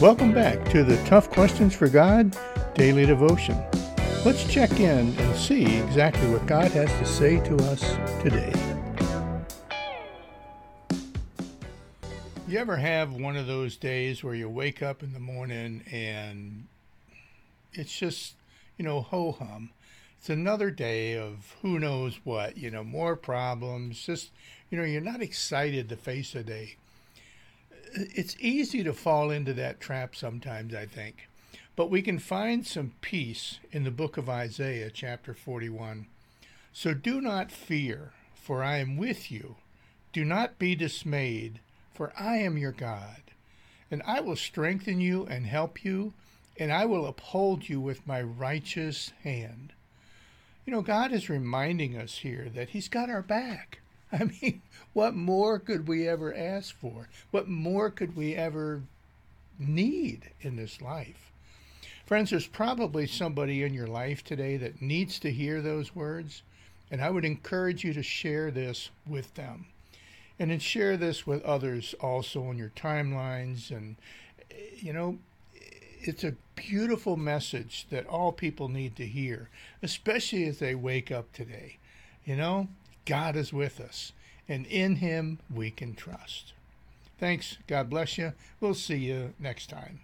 Welcome back to the Tough Questions for God Daily Devotion. Let's check in and see exactly what God has to say to us today. You ever have one of those days where you wake up in the morning and it's just, you know, ho hum? It's another day of who knows what, you know, more problems. Just, you know, you're not excited to face a day. It's easy to fall into that trap sometimes, I think. But we can find some peace in the book of Isaiah, chapter 41. So do not fear, for I am with you. Do not be dismayed, for I am your God. And I will strengthen you and help you, and I will uphold you with my righteous hand. You know, God is reminding us here that He's got our back. I mean, what more could we ever ask for? What more could we ever need in this life? Friends, there's probably somebody in your life today that needs to hear those words, and I would encourage you to share this with them. And then share this with others also on your timelines. And, eh, you know, it's a beautiful message that all people need to hear, especially as they wake up today. You know, God is with us, and in Him we can trust. Thanks. God bless you. We'll see you next time.